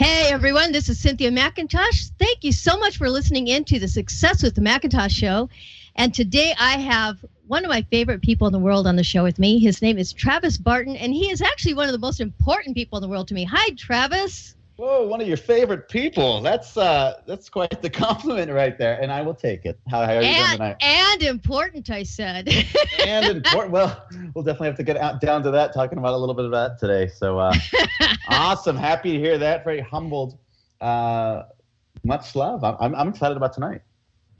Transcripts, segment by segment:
Hey everyone, this is Cynthia McIntosh. Thank you so much for listening in to the Success with the McIntosh Show. And today I have one of my favorite people in the world on the show with me. His name is Travis Barton, and he is actually one of the most important people in the world to me. Hi, Travis. Whoa, one of your favorite people. That's uh that's quite the compliment right there, and I will take it. How, how are you and, doing tonight? And important, I said. and important. Well, we'll definitely have to get out down to that, talking about a little bit of that today. So uh, awesome. Happy to hear that. Very humbled. Uh, much love. I'm, I'm excited about tonight.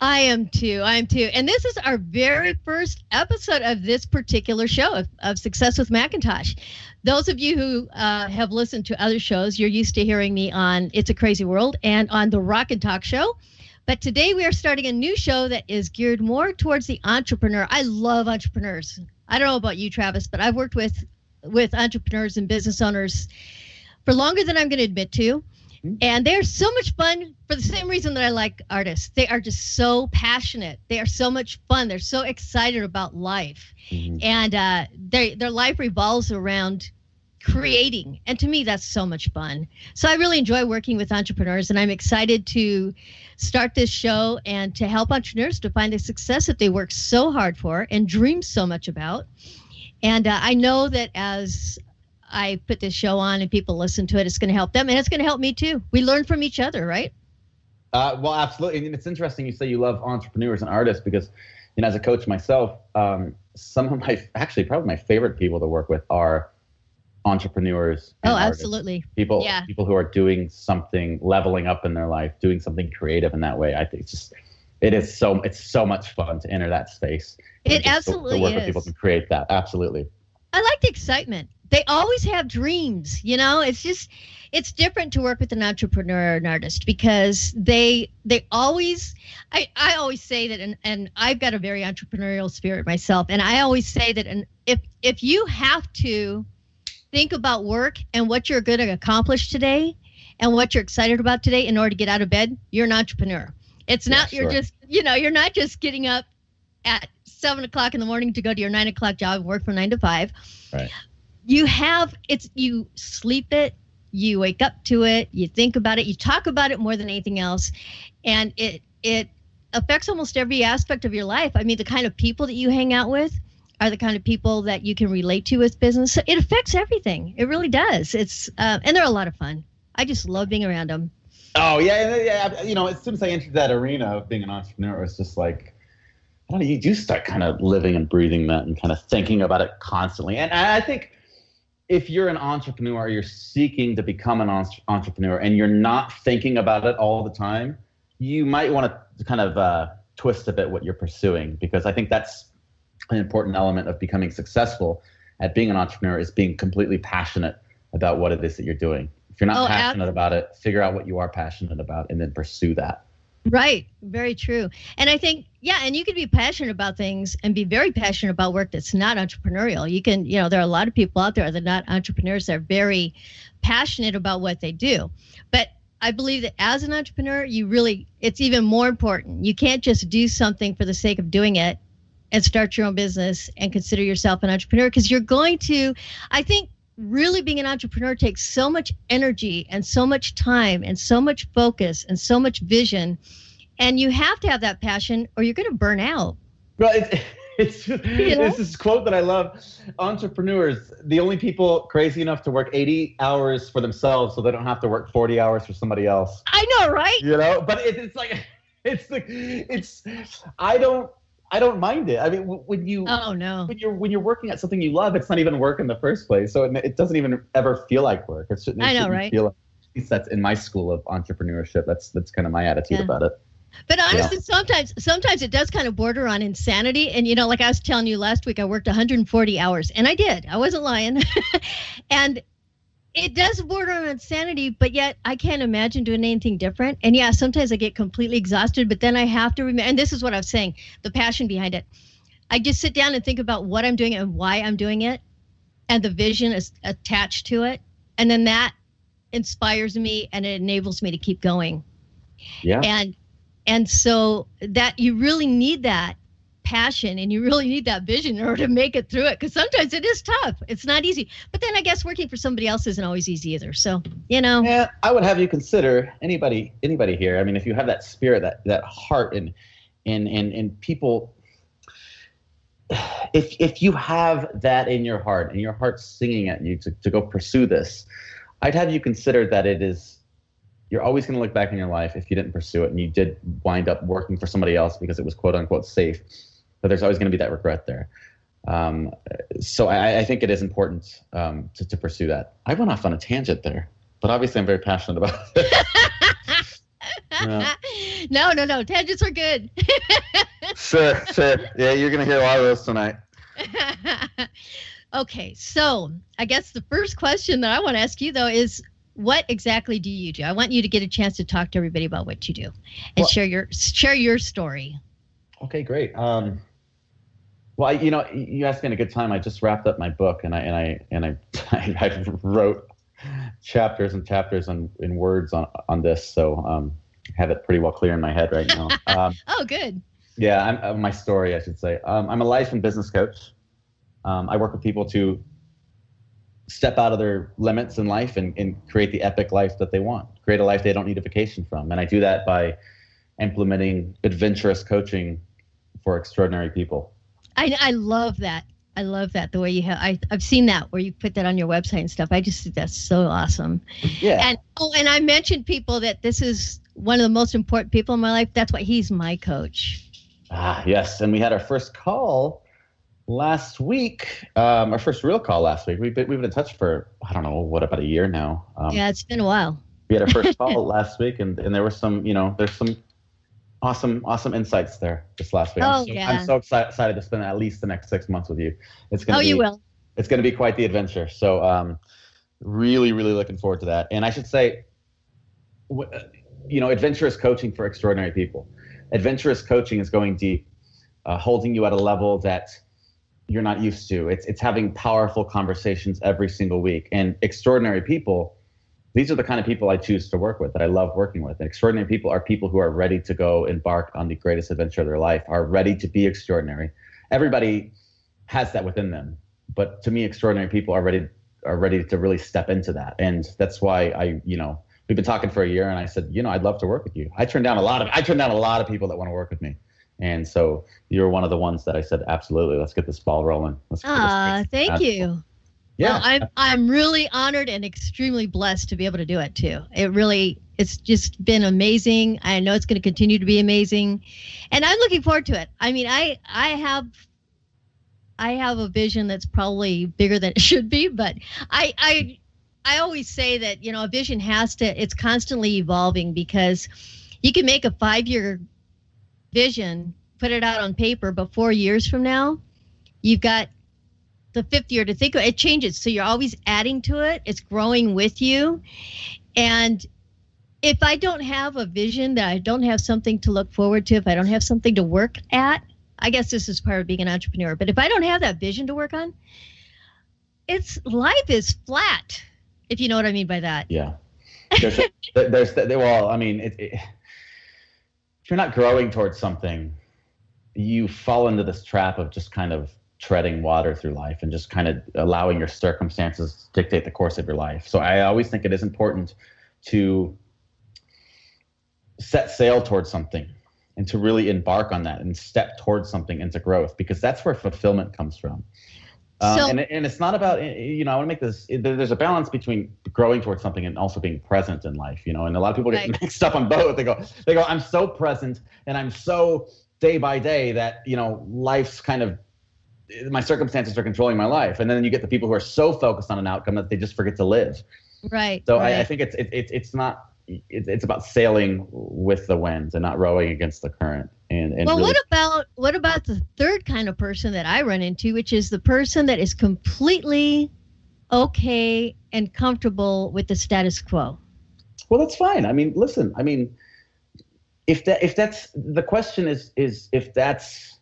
I am too. I am too. And this is our very first episode of this particular show of, of Success with McIntosh. Those of you who uh, have listened to other shows, you're used to hearing me on It's a Crazy World and on the Rock and Talk Show. But today we are starting a new show that is geared more towards the entrepreneur. I love entrepreneurs. I don't know about you, Travis, but I've worked with with entrepreneurs and business owners for longer than I'm going to admit to. Mm-hmm. And they're so much fun for the same reason that I like artists. They are just so passionate. They are so much fun. They're so excited about life. Mm-hmm. And uh, their, their life revolves around creating. And to me, that's so much fun. So I really enjoy working with entrepreneurs, and I'm excited to start this show and to help entrepreneurs to find the success that they work so hard for and dream so much about. And uh, I know that as I put this show on and people listen to it, it's going to help them and it's going to help me too. We learn from each other, right? Uh, well, absolutely. And it's interesting you say you love entrepreneurs and artists because, you know, as a coach myself, um, some of my actually probably my favorite people to work with are entrepreneurs. oh, absolutely. Artists. People, yeah. people who are doing something, leveling up in their life, doing something creative in that way. I think it's just, it is so, it's so much fun to enter that space. It absolutely to, to work is. with people to create that. Absolutely. I like the excitement. They always have dreams, you know. It's just, it's different to work with an entrepreneur or an artist because they they always I, I always say that and, and I've got a very entrepreneurial spirit myself and I always say that and if if you have to think about work and what you're going to accomplish today and what you're excited about today in order to get out of bed, you're an entrepreneur. It's not yeah, you're just you know you're not just getting up at seven o'clock in the morning to go to your nine o'clock job and work from nine to five. Right. You have it's you sleep it, you wake up to it, you think about it, you talk about it more than anything else, and it it affects almost every aspect of your life. I mean, the kind of people that you hang out with are the kind of people that you can relate to with business. It affects everything. It really does. It's uh, and they're a lot of fun. I just love being around them. Oh yeah, yeah. You know, as soon as I entered that arena of being an entrepreneur, it's just like, I don't know. You do start kind of living and breathing that, and kind of thinking about it constantly. And I think if you're an entrepreneur, you're seeking to become an entrepreneur, and you're not thinking about it all the time, you might want to kind of uh, twist a bit what you're pursuing because I think that's an important element of becoming successful at being an entrepreneur is being completely passionate about what it is that you're doing. If you're not oh, passionate ab- about it, figure out what you are passionate about and then pursue that. Right. Very true. And I think, yeah, and you can be passionate about things and be very passionate about work that's not entrepreneurial. You can, you know, there are a lot of people out there that are not entrepreneurs that are very passionate about what they do. But I believe that as an entrepreneur, you really, it's even more important. You can't just do something for the sake of doing it and start your own business and consider yourself an entrepreneur because you're going to i think really being an entrepreneur takes so much energy and so much time and so much focus and so much vision and you have to have that passion or you're going to burn out. Well it's, it's you know? this quote that i love. Entrepreneurs the only people crazy enough to work 80 hours for themselves so they don't have to work 40 hours for somebody else. I know right? You know? But it, it's like it's like it's i don't I don't mind it. I mean, when you oh no when you're when you're working at something you love, it's not even work in the first place. So it, it doesn't even ever feel like work. It shouldn't. It I know, right? Feel like, at least that's in my school of entrepreneurship. That's that's kind of my attitude yeah. about it. But honestly, yeah. sometimes sometimes it does kind of border on insanity. And you know, like I was telling you last week, I worked 140 hours, and I did. I wasn't lying. and it does border on insanity, but yet I can't imagine doing anything different. And yeah, sometimes I get completely exhausted, but then I have to remember, and this is what I'm saying the passion behind it. I just sit down and think about what I'm doing and why I'm doing it, and the vision is attached to it. And then that inspires me and it enables me to keep going. Yeah. And and so that you really need that passion and you really need that vision in order to make it through it because sometimes it is tough. It's not easy. But then i guess working for somebody else isn't always easy either. So you know. Yeah i would have you consider anybody anybody here. I mean if you have that spirit that that heart and and and, and people if if you have that in your heart and your heart's singing at you to, to go pursue this i'd have you consider that it is you're always going to look back in your life if you didn't pursue it and you did wind up working for somebody else because it was quote unquote safe but there's always going to be that regret there. Um, so I, I, think it is important um, to, to pursue that. I went off on a tangent there, but obviously I'm very passionate about it. yeah. No, no, no. Tangents are good. sure, sure. Yeah, you're going to hear a lot of those tonight. okay, so I guess the first question that I want to ask you, though, is what exactly do you do? I want you to get a chance to talk to everybody about what you do and well, share your share your story. Okay, great. Um, well, I, you know, you asked me in a good time. I just wrapped up my book, and I and I and I, I wrote chapters and chapters on in words on on this, so um, I have it pretty well clear in my head right now. Um, oh, good. Yeah, I'm, uh, my story, I should say. Um, I'm a life and business coach. Um, I work with people to step out of their limits in life and, and create the epic life that they want, create a life they don't need a vacation from, and I do that by implementing adventurous coaching for extraordinary people. I, I love that. I love that the way you have. I, I've seen that where you put that on your website and stuff. I just think that's so awesome. Yeah. And oh, and I mentioned people that this is one of the most important people in my life. That's why he's my coach. Ah, yes. And we had our first call last week. Um, our first real call last week. We've been we've been in touch for I don't know what about a year now. Um, yeah, it's been a while. We had our first call last week, and and there was some you know there's some awesome awesome insights there this last week. Oh, I'm so, yeah. I'm so excited to spend at least the next six months with you. It's gonna oh, be, you will. It's gonna be quite the adventure. So um, really really looking forward to that. And I should say, you know, adventurous coaching for extraordinary people. Adventurous coaching is going deep, uh, holding you at a level that you're not used to. It's it's having powerful conversations every single week. And extraordinary people these are the kind of people I choose to work with that I love working with. And extraordinary people are people who are ready to go embark on the greatest adventure of their life, are ready to be extraordinary. Everybody has that within them, but to me, extraordinary people are ready are ready to really step into that. And that's why I, you know, we've been talking for a year, and I said, you know, I'd love to work with you. I turned down a lot of I turned down a lot of people that want to work with me. And so you're one of the ones that I said, absolutely, let's get this ball rolling. Let's Ah, thank you. Yeah. Well, I'm I'm really honored and extremely blessed to be able to do it too. It really it's just been amazing. I know it's going to continue to be amazing, and I'm looking forward to it. I mean, I I have I have a vision that's probably bigger than it should be, but I I I always say that you know a vision has to it's constantly evolving because you can make a five year vision, put it out on paper, but four years from now, you've got the fifth year to think of it changes. So you're always adding to it. It's growing with you. And if i don't have a vision that i don't have something to look forward to if i don't have something to work at i guess this is part of being an entrepreneur but if i don't have that vision to work on it's life is flat if you know what i mean by that. Yeah. There's, there's well i mean it, it, if you're not growing towards something you fall into this trap of just kind of treading water through life and just kind of allowing your circumstances to dictate the course of your life. So I always think it is important to set sail towards something and to really embark on that and step towards something into growth because that's where fulfillment comes from. Um, so, and, and it's not about you know I want to make this. There's a balance between growing towards something and also being present in life. You know, and a lot of people get right. mixed up on both. They go they go I'm so present and I'm so day by day that you know life's kind of my circumstances are controlling my life. And then you get the people who are so focused on an outcome that they just forget to live. Right. So right. I, I, think it's it, it, it's not it, it's about sailing with the winds and not rowing against the current. And, and well, really- what about what about the third kind of person that I run into, which is the person that is completely okay and comfortable with the status quo? Well, that's fine. I mean, listen. I mean, if that if that's the question is is if that's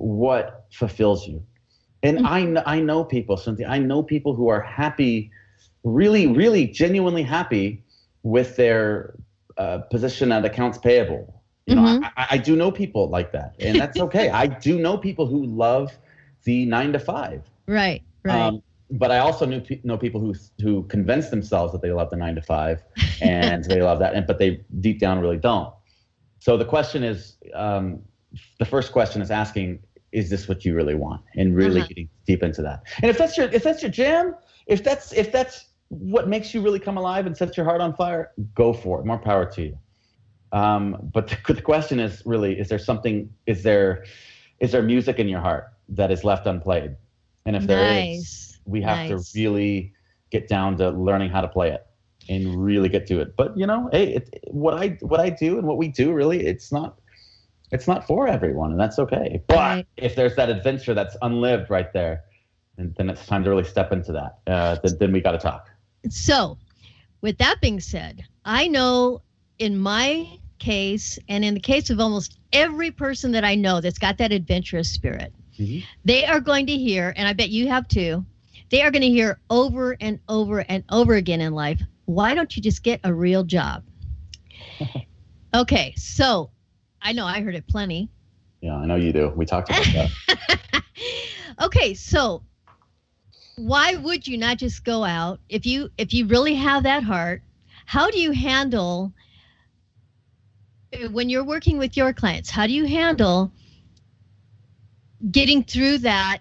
what fulfills you. And mm-hmm. I, I know people, Cynthia, I know people who are happy, really, really genuinely happy with their uh, position at accounts payable You know, mm-hmm. I, I do know people like that, and that's okay. I do know people who love the nine to five. Right. Right. Um, but I also knew know people who who convince themselves that they love the nine to five, and they love that, and but they deep down really don't. So the question is, um, the first question is asking, is this what you really want, and really uh-huh. getting deep into that. And if that's your if that's your jam, if that's if that's what makes you really come alive and sets your heart on fire, go for it. More power to you. Um, but the, the question is really, is there something? Is there is there music in your heart that is left unplayed? And if there nice. is we have nice. to really get down to learning how to play it and really get to it. But you know, hey, it, what I what I do and what we do really, it's not it's not for everyone, and that's okay. But right. if there's that adventure that's unlived right there, then, then it's time to really step into that. Uh, then, then we got to talk. So, with that being said, I know in my case and in the case of almost every person that I know that's got that adventurous spirit, mm-hmm. they are going to hear, and I bet you have too, they are going to hear over and over and over again in life why don't you just get a real job? okay, so I know I heard it plenty. Yeah, I know you do. We talked about that. okay, so why would you not just go out if you if you really have that heart? How do you handle uh, when you're working with your clients? How do you handle getting through that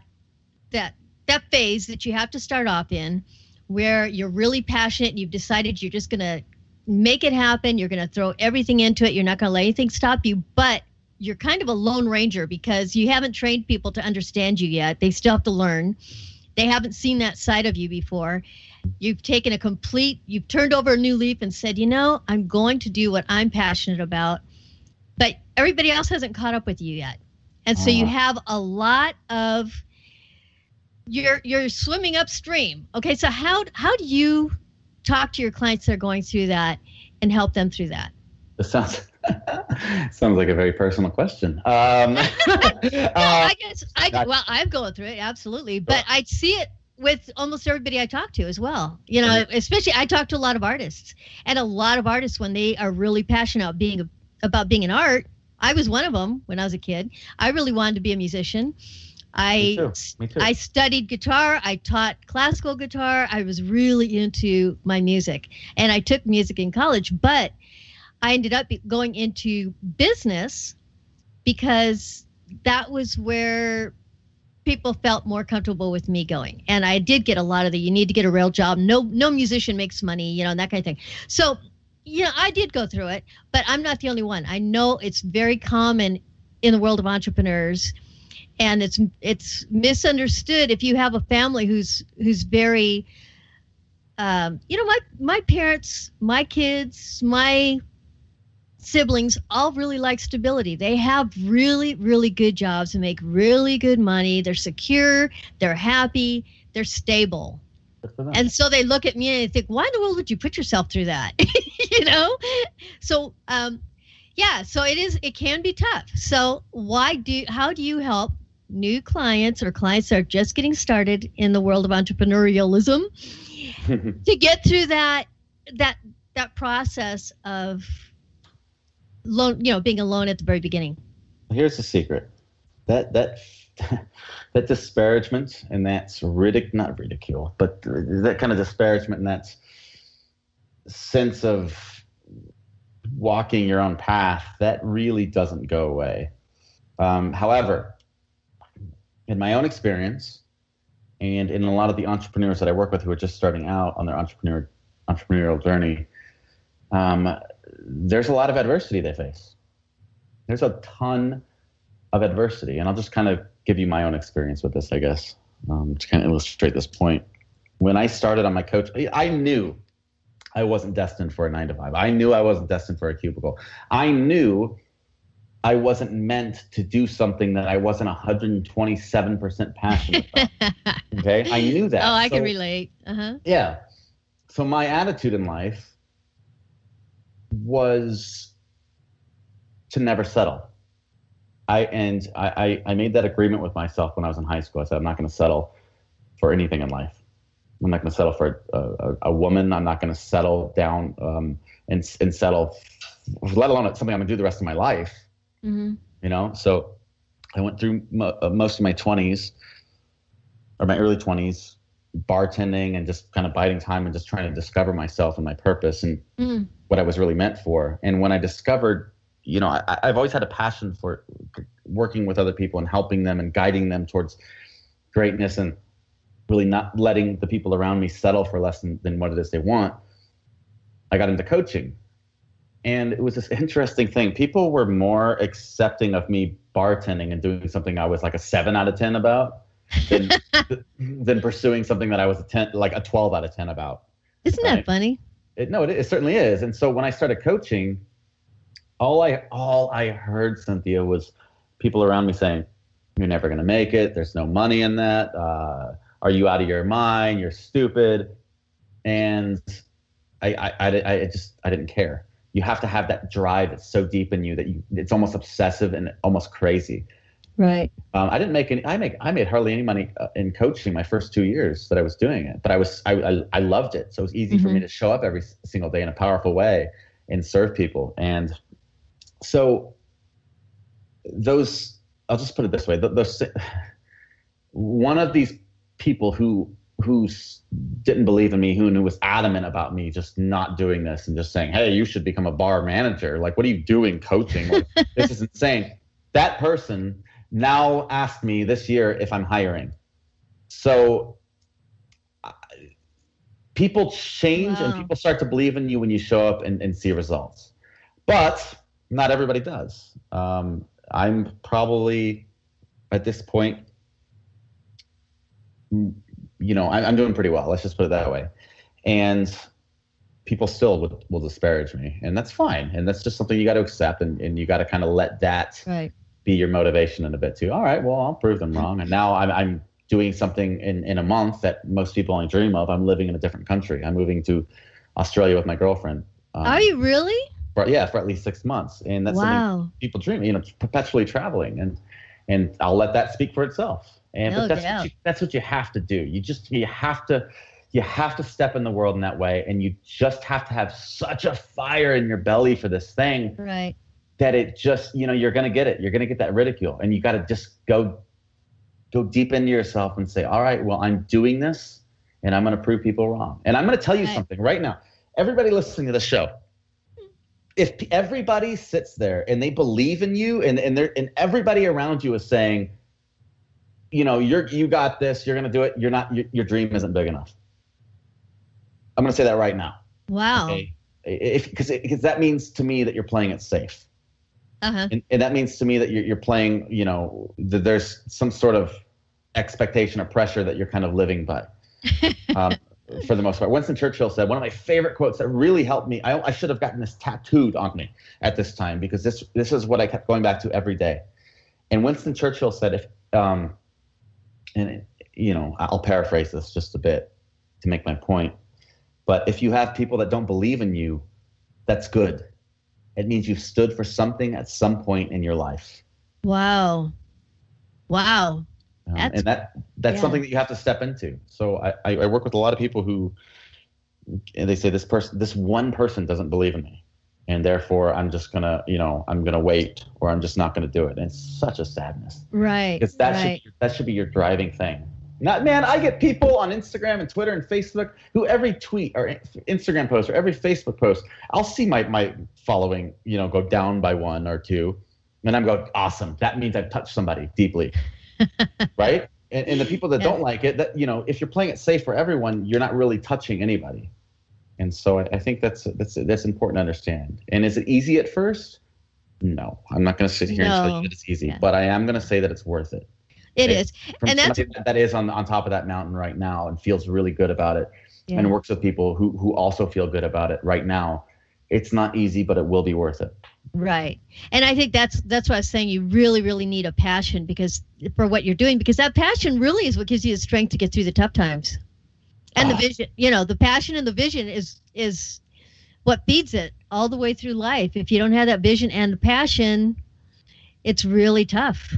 that that phase that you have to start off in where you're really passionate and you've decided you're just going to make it happen. You're going to throw everything into it. You're not going to let anything stop you but you're kind of a lone ranger because you haven't trained people to understand you yet. They still have to learn. They haven't seen that side of you before. You've taken a complete you've turned over a new leaf and said you know i'm going to do what i'm passionate about but everybody else hasn't caught up with you yet. And so you uh-huh. have a lot of you're you're swimming upstream. Okay, so how how do you talk to your clients that are going through that and help them through that? This sounds sounds like a very personal question. Um, no, uh, I guess I well I'm going through it absolutely, but I see it with almost everybody I talk to as well. You know, especially I talk to a lot of artists, and a lot of artists when they are really passionate about being about being an art. I was one of them when I was a kid. I really wanted to be a musician I Me too. Me too. I studied guitar. I taught classical guitar. I was really into my music, and I took music in college. But I ended up going into business because that was where people felt more comfortable with me going. And I did get a lot of the you need to get a real job. No no musician makes money, you know, and that kind of thing. So, you know, I did go through it, but I'm not the only one. I know it's very common in the world of entrepreneurs and it's it's misunderstood if you have a family who's who's very um, you know my my parents my kids my siblings all really like stability. They have really really good jobs and make really good money. They're secure. They're happy. They're stable. And so they look at me and they think why in the world would you put yourself through that? You know? So um, yeah so it is it can be tough. So why do how do you help new clients or clients that are just getting started in the world of entrepreneurialism to get through that that that process of loan you know being alone at the very beginning. Here's the secret. That that that disparagement and that's ridic not ridicule but that kind of disparagement and that sense of walking your own path that really doesn't go away. Um, however in my own experience and in a lot of the entrepreneurs that I work with who are just starting out on their entrepreneur entrepreneurial journey, um, there's a lot of adversity they face. There's a ton of adversity, and I'll just kind of give you my own experience with this, I guess, um, to kind of illustrate this point. When I started on my coach, I knew I wasn't destined for a nine to five. I knew I wasn't destined for a cubicle. I knew I wasn't meant to do something that I wasn't 127% passionate about. okay. I knew that. Oh, I so, can relate. Uh-huh. Yeah. So my attitude in life was to never settle. I and I, I, I made that agreement with myself when I was in high school. I said I'm not going to settle for anything in life. I'm not going to settle for a, a, a, woman. I'm not going to settle down um, and and settle, let alone something I'm going to do the rest of my life. Mm-hmm. You know, so I went through mo- uh, most of my 20s or my early 20s bartending and just kind of biding time and just trying to discover myself and my purpose and mm. what I was really meant for. And when I discovered, you know, I, I've always had a passion for working with other people and helping them and guiding them towards greatness and really not letting the people around me settle for less than, than what it is they want. I got into coaching. And it was this interesting thing. People were more accepting of me bartending and doing something I was like a seven out of 10 about than, than pursuing something that I was a 10, like a 12 out of 10 about. Isn't right? that funny? It, no, it, it certainly is. And so when I started coaching, all I all I heard Cynthia was people around me saying, "You're never going to make it. There's no money in that. Uh, are you out of your mind? You're stupid." And I, I, I, I just I didn't care. You have to have that drive that's so deep in you that you it's almost obsessive and almost crazy. Right. Um, I didn't make any. I make. I made hardly any money uh, in coaching my first two years that I was doing it. But I was. I. I, I loved it. So it was easy mm-hmm. for me mm-hmm. to show up every single day in a powerful way and serve people. And so those. I'll just put it this way. Those. One of these people who who didn't believe in me, who, who was adamant about me just not doing this and just saying, "Hey, you should become a bar manager." Like, what are you doing coaching? Like, this is insane. That person now asked me this year if I'm hiring. So uh, people change wow. and people start to believe in you when you show up and, and see results. But not everybody does. Um, I'm probably at this point, you know, I, I'm doing pretty well. Let's just put it that way. And people still will, will disparage me and that's fine and that's just something you got to accept and, and you got to kind of let that right be your motivation in a bit too. All right, well, I'll prove them wrong. And now I'm, I'm doing something in, in a month that most people only dream of. I'm living in a different country. I'm moving to Australia with my girlfriend. Um, Are you really? For, yeah, for at least six months. And that's wow. something people dream, you know, perpetually traveling. And, and I'll let that speak for itself. And no that's, what you, that's what you have to do. You just, you have to, you have to step in the world in that way. And you just have to have such a fire in your belly for this thing. Right that it just you know you're going to get it you're going to get that ridicule and you got to just go go deep into yourself and say all right well i'm doing this and i'm going to prove people wrong and i'm going to tell you right. something right now everybody listening to the show if everybody sits there and they believe in you and and, and everybody around you is saying you know you're you got this you're going to do it you're not your, your dream isn't big enough i'm going to say that right now wow okay? if because because that means to me that you're playing it safe uh-huh. And, and, that means to me that you're, you're playing, you know, that there's some sort of expectation or pressure that you're kind of living by. Um, for the most part. Winston Churchill said one of my favorite quotes that really helped me. I, I, should have gotten this tattooed on me at this time because this this is what I kept going back to every day. And Winston Churchill said, if um, and it, you know, I'll paraphrase this just a bit to make my point. But if you have people that don't believe in you, that's good it means you've stood for something at some point in your life. Wow. Wow. Um, and that that's yeah. something that you have to step into. So I, I work with a lot of people who and they say this person this one person doesn't believe in me and therefore i'm just gonna you know i'm gonna wait or i'm just not gonna do it and it's such a sadness right because that right. should that should be your driving thing not man, I get people on Instagram and Twitter and Facebook who every tweet or Instagram post or every Facebook post, I'll see my my following, you know, go down by one or two, and I'm going, awesome. That means I've touched somebody deeply, right? And, and, the people that yeah. don't like it, that you know, if you're playing it safe for everyone, you're not really touching anybody. And so I, I think that's that's that's important to understand. And is it easy at first? No, I'm not going to sit here no. and tell you that it's easy, yeah. but I am going to say that it's worth it. It is, and that's that is on on top of that mountain right now and feels really good about it, yeah. and works with people who who also feel good about it right now. It's not easy, but it will be worth it. Right, and I think that's that's why I was saying you really really need a passion because for what you're doing because that passion really is what gives you the strength to get through the tough times, and the vision. You know, the passion and the vision is is what feeds it all the way through life. If you don't have that vision and the passion, it's really tough.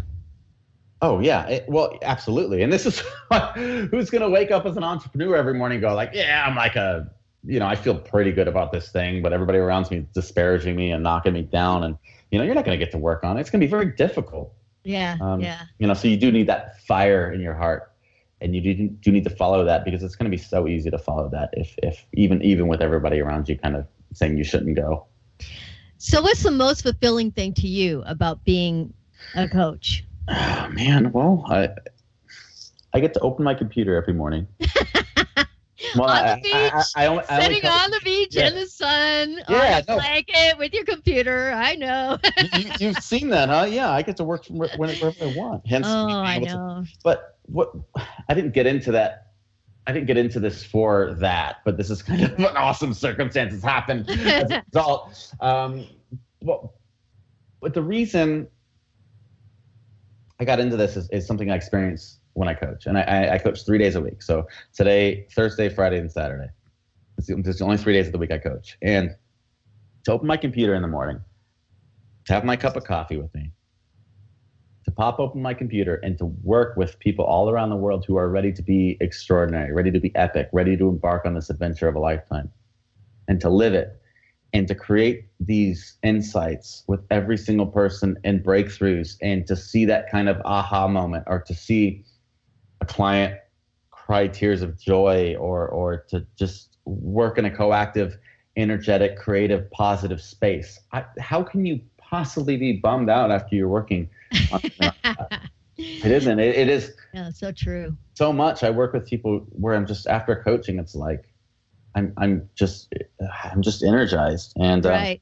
Oh yeah, it, well, absolutely. And this is who's going to wake up as an entrepreneur every morning and go like, yeah, I'm like a, you know, I feel pretty good about this thing, but everybody around me is disparaging me and knocking me down, and you know, you're not going to get to work on it. It's going to be very difficult. Yeah, um, yeah. You know, so you do need that fire in your heart, and you do, do need to follow that because it's going to be so easy to follow that if if even even with everybody around you kind of saying you shouldn't go. So, what's the most fulfilling thing to you about being a coach? Oh, man, well, I I get to open my computer every morning. well, on the beach, I, I, I only, sitting on the beach yeah. in the sun, yeah, on a no. blanket with your computer. I know. you, have seen that, huh? Yeah, I get to work from wherever I want. Hence, oh, I know. To, but what I didn't get into that. I didn't get into this for that, but this is kind of an awesome circumstance that's happened as a result. Um, well, but the reason I got into this is, is something I experience when I coach, and I, I, coach three days a week. So today, Thursday, Friday, and Saturday. It's the, it's the only three days of the week I coach. And to open my computer in the morning, to have my cup of coffee with me, to pop open my computer and to work with people all around the world who are ready to be extraordinary, ready to be epic, ready to embark on this adventure of a lifetime, and to live it and to create these insights with every single person and breakthroughs and to see that kind of aha moment or to see a client cry tears of joy or or to just work in a coactive energetic creative positive space. I, how can you possibly be bummed out after you're working it isn't it, it is yeah so true so much i work with people where i'm just after coaching it's like I'm I'm just I'm just energized and um,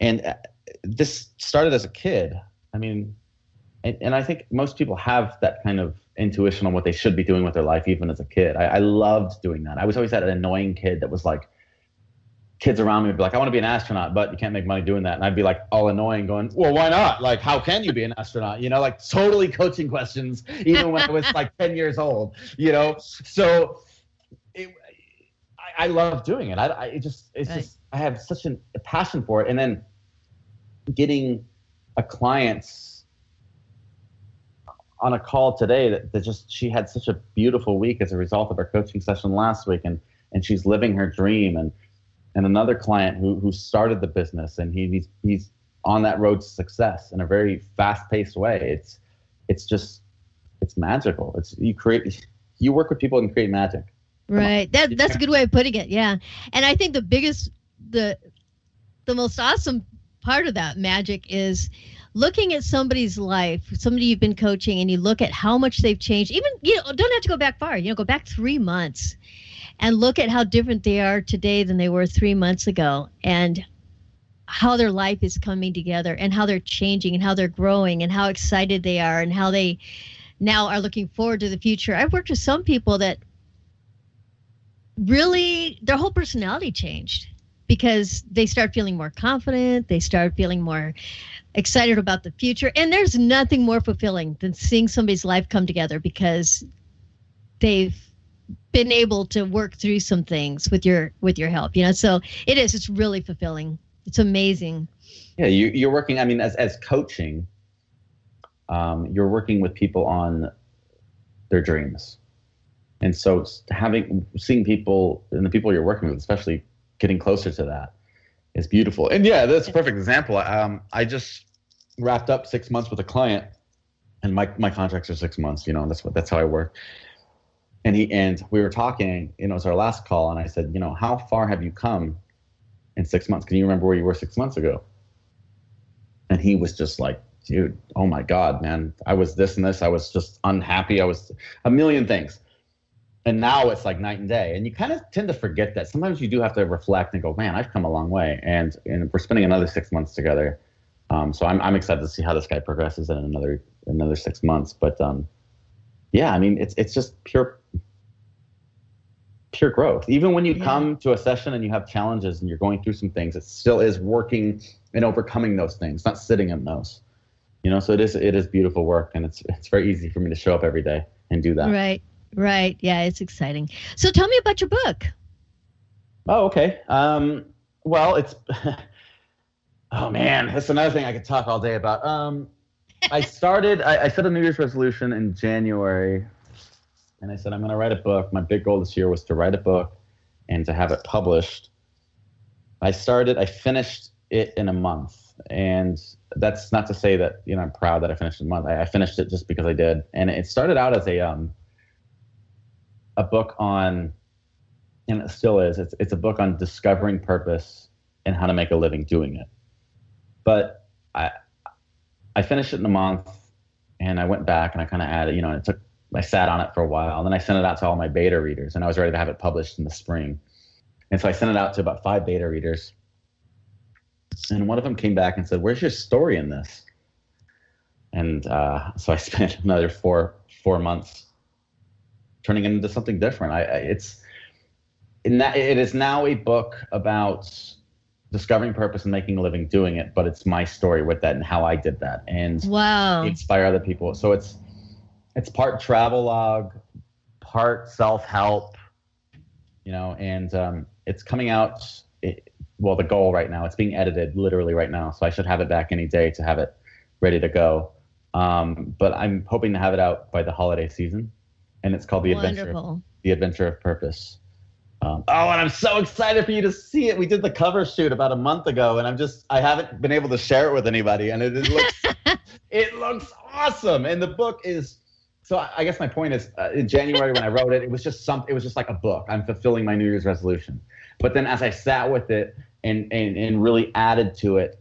and uh, this started as a kid. I mean, and, and I think most people have that kind of intuition on what they should be doing with their life, even as a kid. I, I loved doing that. I was always that annoying kid that was like, kids around me would be like, I want to be an astronaut, but you can't make money doing that. And I'd be like all annoying going, well, why not? Like, how can you be an astronaut? You know, like totally coaching questions, even when I was like 10 years old, you know? So I love doing it. I, I it just it's right. just I have such an, a passion for it, and then getting a client on a call today that, that just she had such a beautiful week as a result of our coaching session last week, and and she's living her dream, and and another client who who started the business, and he, he's he's on that road to success in a very fast paced way. It's it's just it's magical. It's you create you work with people and create magic. Right. That that's a good way of putting it. Yeah. And I think the biggest the the most awesome part of that magic is looking at somebody's life, somebody you've been coaching and you look at how much they've changed. Even you know, don't have to go back far. You know, go back 3 months and look at how different they are today than they were 3 months ago and how their life is coming together and how they're changing and how they're growing and how excited they are and how they now are looking forward to the future. I've worked with some people that really their whole personality changed because they start feeling more confident they start feeling more excited about the future and there's nothing more fulfilling than seeing somebody's life come together because they've been able to work through some things with your with your help you know so it is it's really fulfilling it's amazing yeah you, you're working i mean as as coaching um, you're working with people on their dreams and so having seeing people and the people you're working with, especially getting closer to that, is beautiful. And yeah, that's a perfect example. Um, I just wrapped up six months with a client, and my my contracts are six months. You know, that's what that's how I work. And he and we were talking. You know, it was our last call, and I said, you know, how far have you come in six months? Can you remember where you were six months ago? And he was just like, dude, oh my god, man, I was this and this. I was just unhappy. I was a million things and now it's like night and day and you kind of tend to forget that sometimes you do have to reflect and go man i've come a long way and and we're spending another six months together um, so I'm, I'm excited to see how this guy progresses in another another six months but um, yeah i mean it's it's just pure pure growth even when you yeah. come to a session and you have challenges and you're going through some things it still is working and overcoming those things not sitting in those you know so it is it is beautiful work and it's it's very easy for me to show up every day and do that right Right. Yeah, it's exciting. So tell me about your book. Oh, okay. Um, well, it's oh man, that's another thing I could talk all day about. Um, I started. I, I set a New Year's resolution in January, and I said I'm going to write a book. My big goal this year was to write a book and to have it published. I started. I finished it in a month, and that's not to say that you know I'm proud that I finished in a month. I, I finished it just because I did, and it started out as a um a book on, and it still is. It's it's a book on discovering purpose and how to make a living doing it. But I I finished it in a month, and I went back and I kind of added, you know, it took. I sat on it for a while, and then I sent it out to all my beta readers, and I was ready to have it published in the spring. And so I sent it out to about five beta readers, and one of them came back and said, "Where's your story in this?" And uh, so I spent another four four months turning it into something different. I, I it's in that it is now a book about discovering purpose and making a living doing it, but it's my story with that and how I did that and wow. inspire other people. So it's it's part travel log, part self help, you know, and um, it's coming out. It, well, the goal right now, it's being edited literally right now, so I should have it back any day to have it ready to go. Um, but I'm hoping to have it out by the holiday season, and it's called the Wonderful. Adventure, the Adventure of Purpose. Um, oh, and I'm so excited for you to see it. We did the cover shoot about a month ago, and I'm just I haven't been able to share it with anybody, and it, it looks it looks awesome. And the book is so. I guess my point is, uh, in January when I wrote it, it was just some. It was just like a book. I'm fulfilling my New Year's resolution. But then as I sat with it and and and really added to it,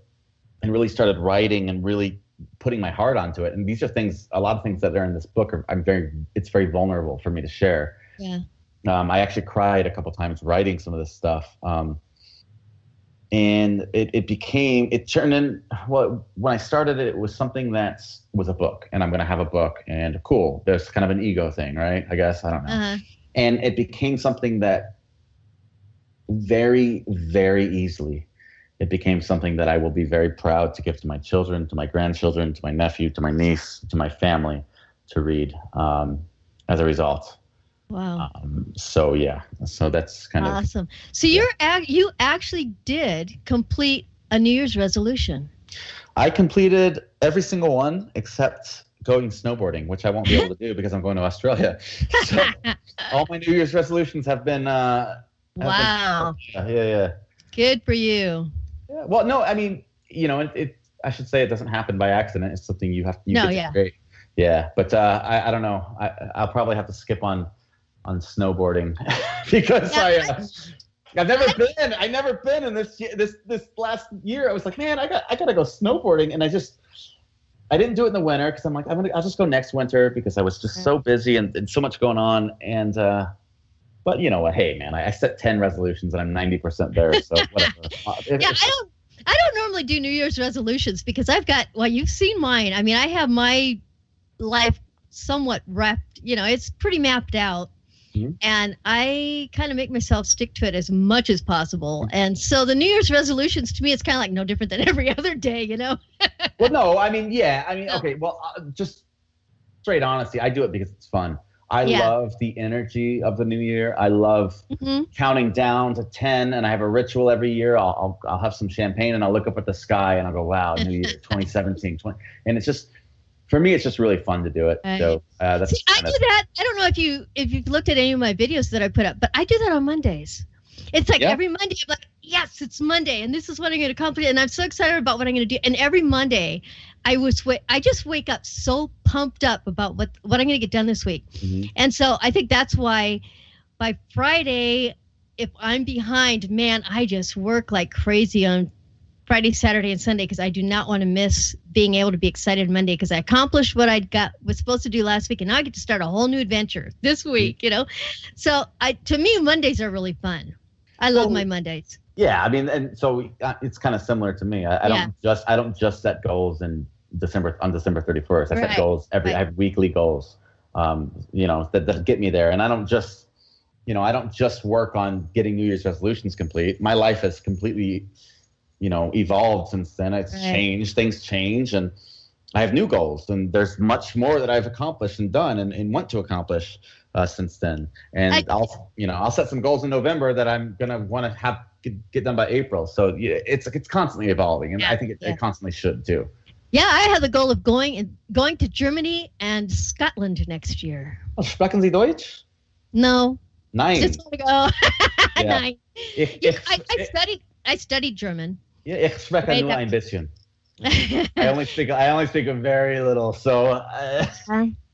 and really started writing and really putting my heart onto it, and these are things. A lot of things that are in this book are. I'm very. It's very vulnerable for me to share. Yeah. Um, I actually cried a couple times writing some of this stuff. Um, and it, it became, it turned in, well, when I started it, it was something that was a book and I'm going to have a book and cool. There's kind of an ego thing, right? I guess, I don't know. Uh-huh. And it became something that very, very easily, it became something that I will be very proud to give to my children, to my grandchildren, to my nephew, to my niece, to my family to read um, as a result. Wow. Um, so yeah, so that's kind awesome. of awesome. So you're you actually did complete a New Year's resolution. I completed every single one except going snowboarding, which I won't be able to do because I'm going to Australia. So all my New Year's resolutions have been. Uh, have wow. Been, yeah, yeah. Good for you. Yeah. Well, no, I mean, you know, it, it, I should say it doesn't happen by accident. It's something you have. You no, yeah. Great. Yeah, but uh, I, I don't know. I, I'll probably have to skip on on snowboarding because yeah, I. Uh, I've never been. I never been in this this this last year. I was like, man, I got I gotta go snowboarding, and I just I didn't do it in the winter because I'm like I'm gonna I'll just go next winter because I was just so busy and, and so much going on. And uh, but you know what? Hey, man, I, I set ten resolutions and I'm ninety percent there. So whatever. Uh, yeah, I don't. I don't normally do New Year's resolutions because I've got well, you've seen mine. I mean, I have my life somewhat wrapped. You know, it's pretty mapped out Mm-hmm. And I kind of make myself stick to it as much as possible. And so the New Year's resolutions to me, it's kind of like no different than every other day, you know? well, no, I mean, yeah. I mean, okay, well, uh, just straight honesty, I do it because it's fun. I yeah. love the energy of the new year. I love mm-hmm. counting down to 10, and I have a ritual every year. I'll, I'll, I'll, have some champagne and I'll look up at the sky and I'll go, wow, New Year 2017. 20. And it's just, for me, it's just really fun to do it. Right. So uh, that's. See, I do that. I don't know if you if you've looked at any of my videos that I put up, but I do that on Mondays. It's like yeah. every Monday, I'm like, yes, it's Monday, and this is what I'm going to accomplish, and I'm so excited about what I'm going to do. And every Monday, I was I just wake up so pumped up about what what I'm going to get done this week, mm-hmm. and so I think that's why by Friday, if I'm behind, man, I just work like crazy on Friday, Saturday, and Sunday because I do not want to miss being able to be excited Monday because I accomplished what I got was supposed to do last week, and now I get to start a whole new adventure this week. You know, so I to me Mondays are really fun. I love well, my Mondays. Yeah, I mean, and so uh, it's kind of similar to me. I, I yeah. don't just I don't just set goals in December on December 31st. I right. set goals every. Right. I have weekly goals, um, you know, that, that get me there, and I don't just, you know, I don't just work on getting New Year's resolutions complete. My life is completely you know evolved since then it's right. changed things change and i have new goals and there's much more that i've accomplished and done and, and want to accomplish uh, since then and I, will you know i'll set some goals in november that i'm gonna want to have get, get, done by april so yeah, it's it's constantly evolving and yeah, i think it, yeah. it constantly should too Yeah, I have the goal of going and going to Germany and Scotland next year. Oh, sprechen Sie Deutsch? No, Nein. just want to go. Yeah. Nine. Ich, Yeah, ich, I, I studied. I studied German. ja, ich spreche Way nur ein bisschen. I only speak I only speak a very little. So uh,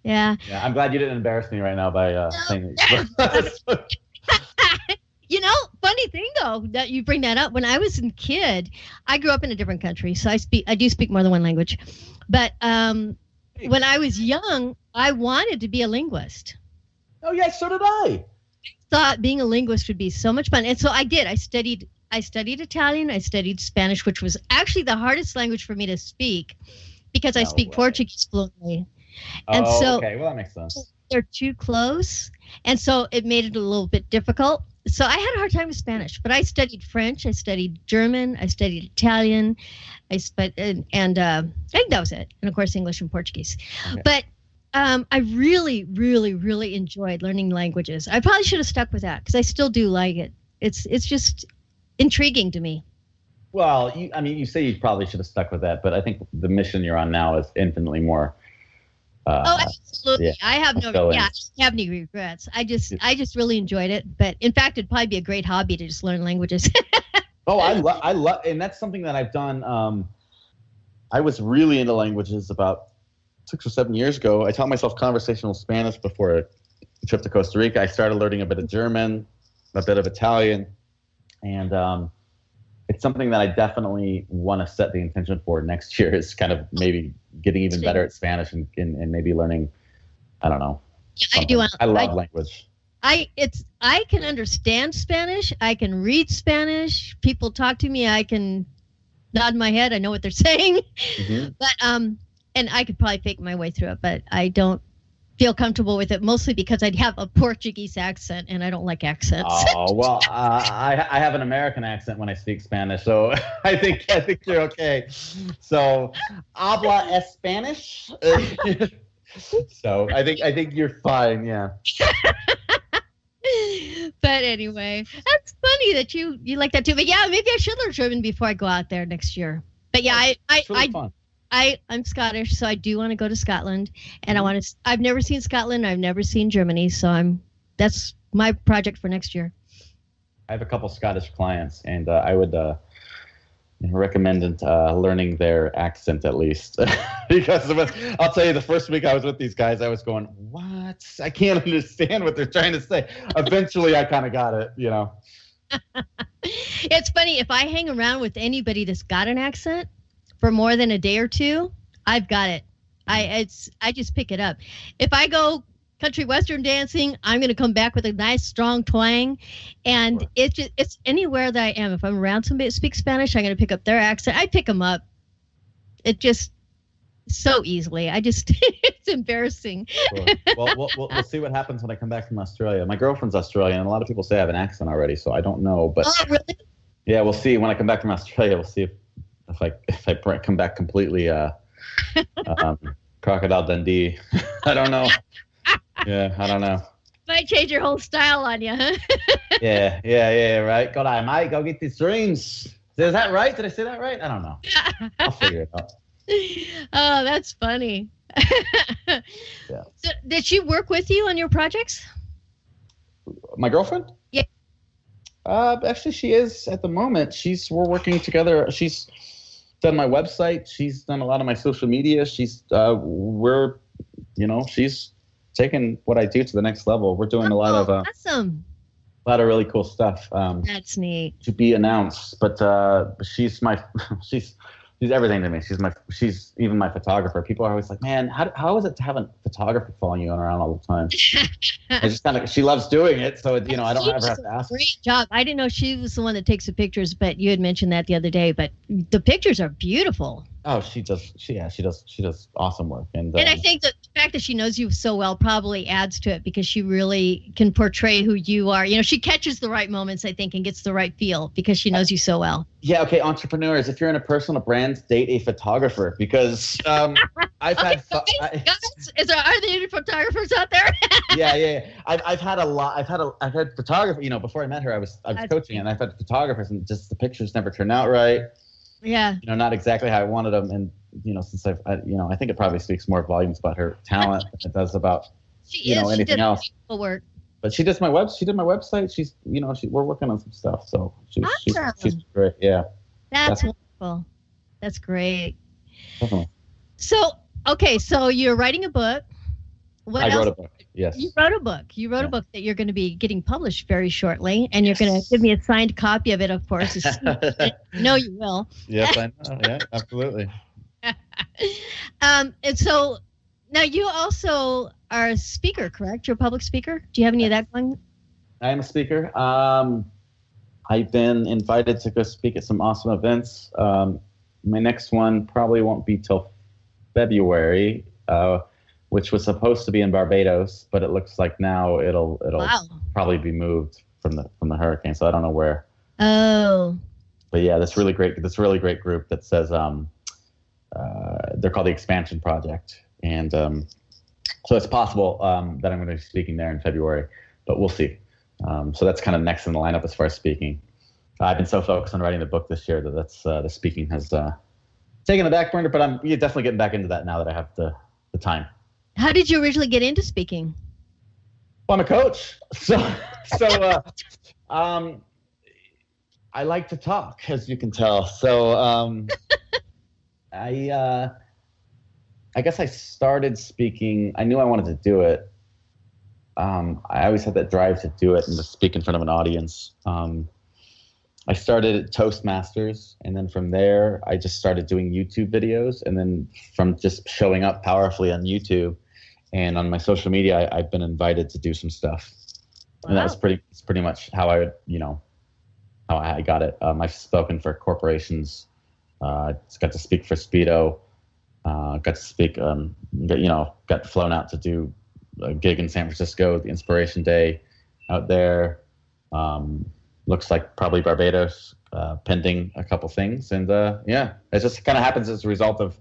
yeah. yeah, I'm glad you didn't embarrass me right now by uh, saying that. You know, funny thing though that you bring that up. When I was a kid, I grew up in a different country, so I speak. I do speak more than one language. But um, when I was young, I wanted to be a linguist. oh yeah, so did I. Thought being a linguist would be so much fun, and so I did. I studied. I studied Italian. I studied Spanish, which was actually the hardest language for me to speak because I speak way. Portuguese fluently. And oh, so- okay, well that makes sense. they're too close and so it made it a little bit difficult so i had a hard time with spanish but i studied french i studied german i studied italian i sp- and, and uh, i think that was it and of course english and portuguese Okay. but um, i really really really enjoyed learning languages i probably should have stuck with that because i still do like it it's it's just intriguing to me Well, you, I mean, you say you probably should have stuck with that, but I think the mission you're on now is infinitely more. Uh, oh absolutely yeah, i have no yeah i have any regrets i just i just really enjoyed it but in fact it'd probably be a great hobby to just learn languages Oh, I love, I love, and that's something that I've done. Um, I was really into languages about six or seven years ago. I taught myself conversational Spanish before a trip to Costa Rica. I started learning a bit of German, a bit of Italian, and um, it's something that I definitely want to set the intention for next year. Is kind of maybe getting even better at Spanish and, and, and maybe learning. I don't know. i do. I love I- language. I it's I can understand Spanish. I can read Spanish. People talk to me. I can nod my head. I know what they're saying. Mhm. But um, and I could probably fake my way through it. But I don't feel comfortable with it mostly because I'd have a Portuguese accent, and I don't like accents. Oh well, uh, I I have an American accent when I speak Spanish, so I think I think you're okay. So, habla es Spanish. so I think I think you're fine. Yeah. but anyway, that's funny that you you like that too. But yeah, maybe I should learn German before I go out there next year. But yeah, I I, really I. I I'm Scottish, so I do want to go to Scotland, and Mm-hmm. I want to. I've never seen Scotland. I've never seen Germany, so I'm. That's my project for next year. I have a couple Scottish clients, and uh, I would uh, recommend uh, learning their accent at least, because it- I'll tell you, the first week I was with these guys, I was going, "What? I can't understand what they're trying to say." Eventually, I kind of got it. You know. It's funny if I hang around with anybody that's got an accent for more than a day or two, I've got it. I it's I just pick it up. If I go country western dancing, I'm going to come back with a nice strong twang, and Sure. it's just it's anywhere that I am. If I'm around somebody that speaks Spanish, I'm going to pick up their accent. I pick them up. It just so easily. I just it's embarrassing. Sure. well, we'll, we'll, we'll see what happens when I come back from Australia. My girlfriend's Australian, and a lot of people say I have an accent already, so I don't know. But Oh, really? yeah, we'll see when I come back from Australia. We'll see if, if I if I come back completely uh, um, crocodile Dundee. I don't know. Yeah, I don't know. Might change your whole style on you, huh? Yeah, yeah, yeah. Right. Go on, mate. Go get these dreams. Is that right? Did I say that right? I don't know. I'll figure it out. oh, that's funny. Yeah. So, did she work with you on your projects? My girlfriend? Yeah. Uh, actually, she is at the moment. She's we're working together. She's done my website. She's done a lot of my social media. She's uh, we're, you know, she's taken what I do to the next level. We're doing a lot of Oh, uh, awesome. a lot of really cool stuff. Um, That's neat. to be announced, but uh, she's my she's she's everything to me. She's my she's even my photographer. People are always like, man, how, how is it to have a photographer following you around all the time? I just kind of she loves doing it, so you know I don't She ever have to ask. Great job. I didn't know she was the one that takes the pictures, but you had mentioned that the other day. But the pictures are beautiful. Oh, she does. She yeah, she does. She does awesome work. And, And I um, think that the fact that she knows you so well probably adds to it because she really can portray who you are. You know, she catches the right moments, I think, and gets the right feel because she knows you so well. yeah, okay, entrepreneurs. If you're in a personal brand, date a photographer because um, I've had. pho- I, Guys, is there are there any photographers out there? yeah, yeah, yeah. I've, I've had a lot. I've had a. I've had photography. You know, before I met her, I was I was That's coaching, and I've had photographers, and just the pictures never turn out right. Yeah. You know, not exactly how I wanted them, and you know, since I've, I, you know, I think it probably speaks more volumes about her talent than it does about She you know is. She anything else. work. But she does my web. She did my website. She's, you know, she, we're working on some stuff. So she's, she's, Awesome. she's great. Yeah, That's Definitely. wonderful. That's great. definitely. So, okay, so you're writing a book. What I else? wrote a book. Yes. You wrote a book. You wrote Yeah. a book that you're going to be getting published very shortly, and you're going to give me a signed copy of it, of course. no, you will. yes, I know. Yeah, absolutely. Um, and so now you also are a speaker, correct? You're a public speaker. Do you have any of that going? I am a speaker. Um, I've been invited to go speak at some awesome events. Um, my next one probably won't be till February, uh, which was supposed to be in Barbados, but it looks like now it'll it'll Wow. probably be moved from the from the hurricane. So I don't know where. Oh, But yeah, this really great this really great group that says um, uh, they're called the Expansion Project, and um, so it's possible um, that I'm going to be speaking there in February, but we'll see. Um, so that's kind of next in the lineup as far as speaking. I've been so focused on writing the book this year that that's uh, the speaking has uh, taken a back burner, but I'm definitely getting back into that now that I have the the time. How did you originally get into speaking? Well, I'm a coach, so so uh, um, I like to talk, as you can tell. So um, I uh, I guess I started speaking. I knew I wanted to do it. Um, I always had that drive to do it and to speak in front of an audience. Um, I started at Toastmasters, and then from there, I just started doing YouTube videos, and then from just showing up powerfully on YouTube and on my social media, I, I've been invited to do some stuff, and that's Wow. pretty. It's pretty much how I you know, how I got it. Um, I've spoken for corporations. Uh, got to speak for Speedo. Uh, got to speak. Um, you know, got flown out to do a gig in San Francisco, the Inspiration Day, out there. Um, looks like probably Barbados, uh, pending a couple things, and uh, yeah, it just kind of happens as a result of